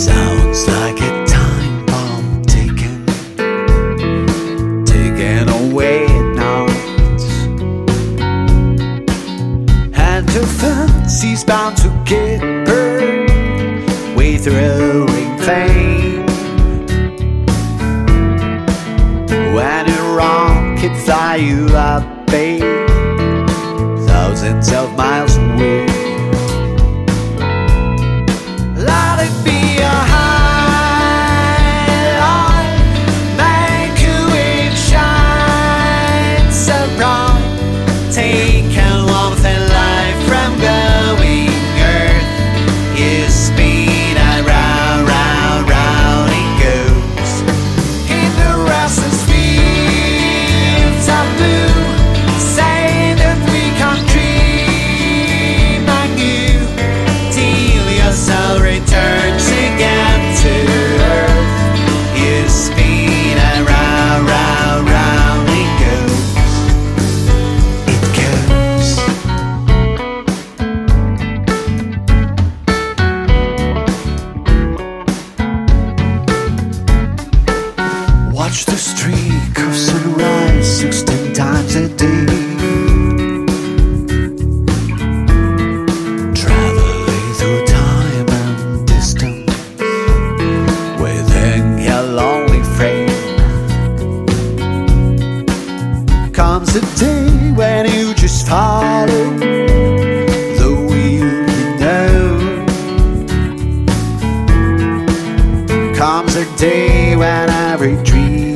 Sounds like a time bomb taken, taken away now. And the fancy's bound to get burned with throwing flame When a rocket fly you up, babe, thousands of miles. Take Watch the streak of sunrise sixteen times a day. Traveling through time and distance within your lonely frame. Comes a day when you just follow. Comes a day when every dream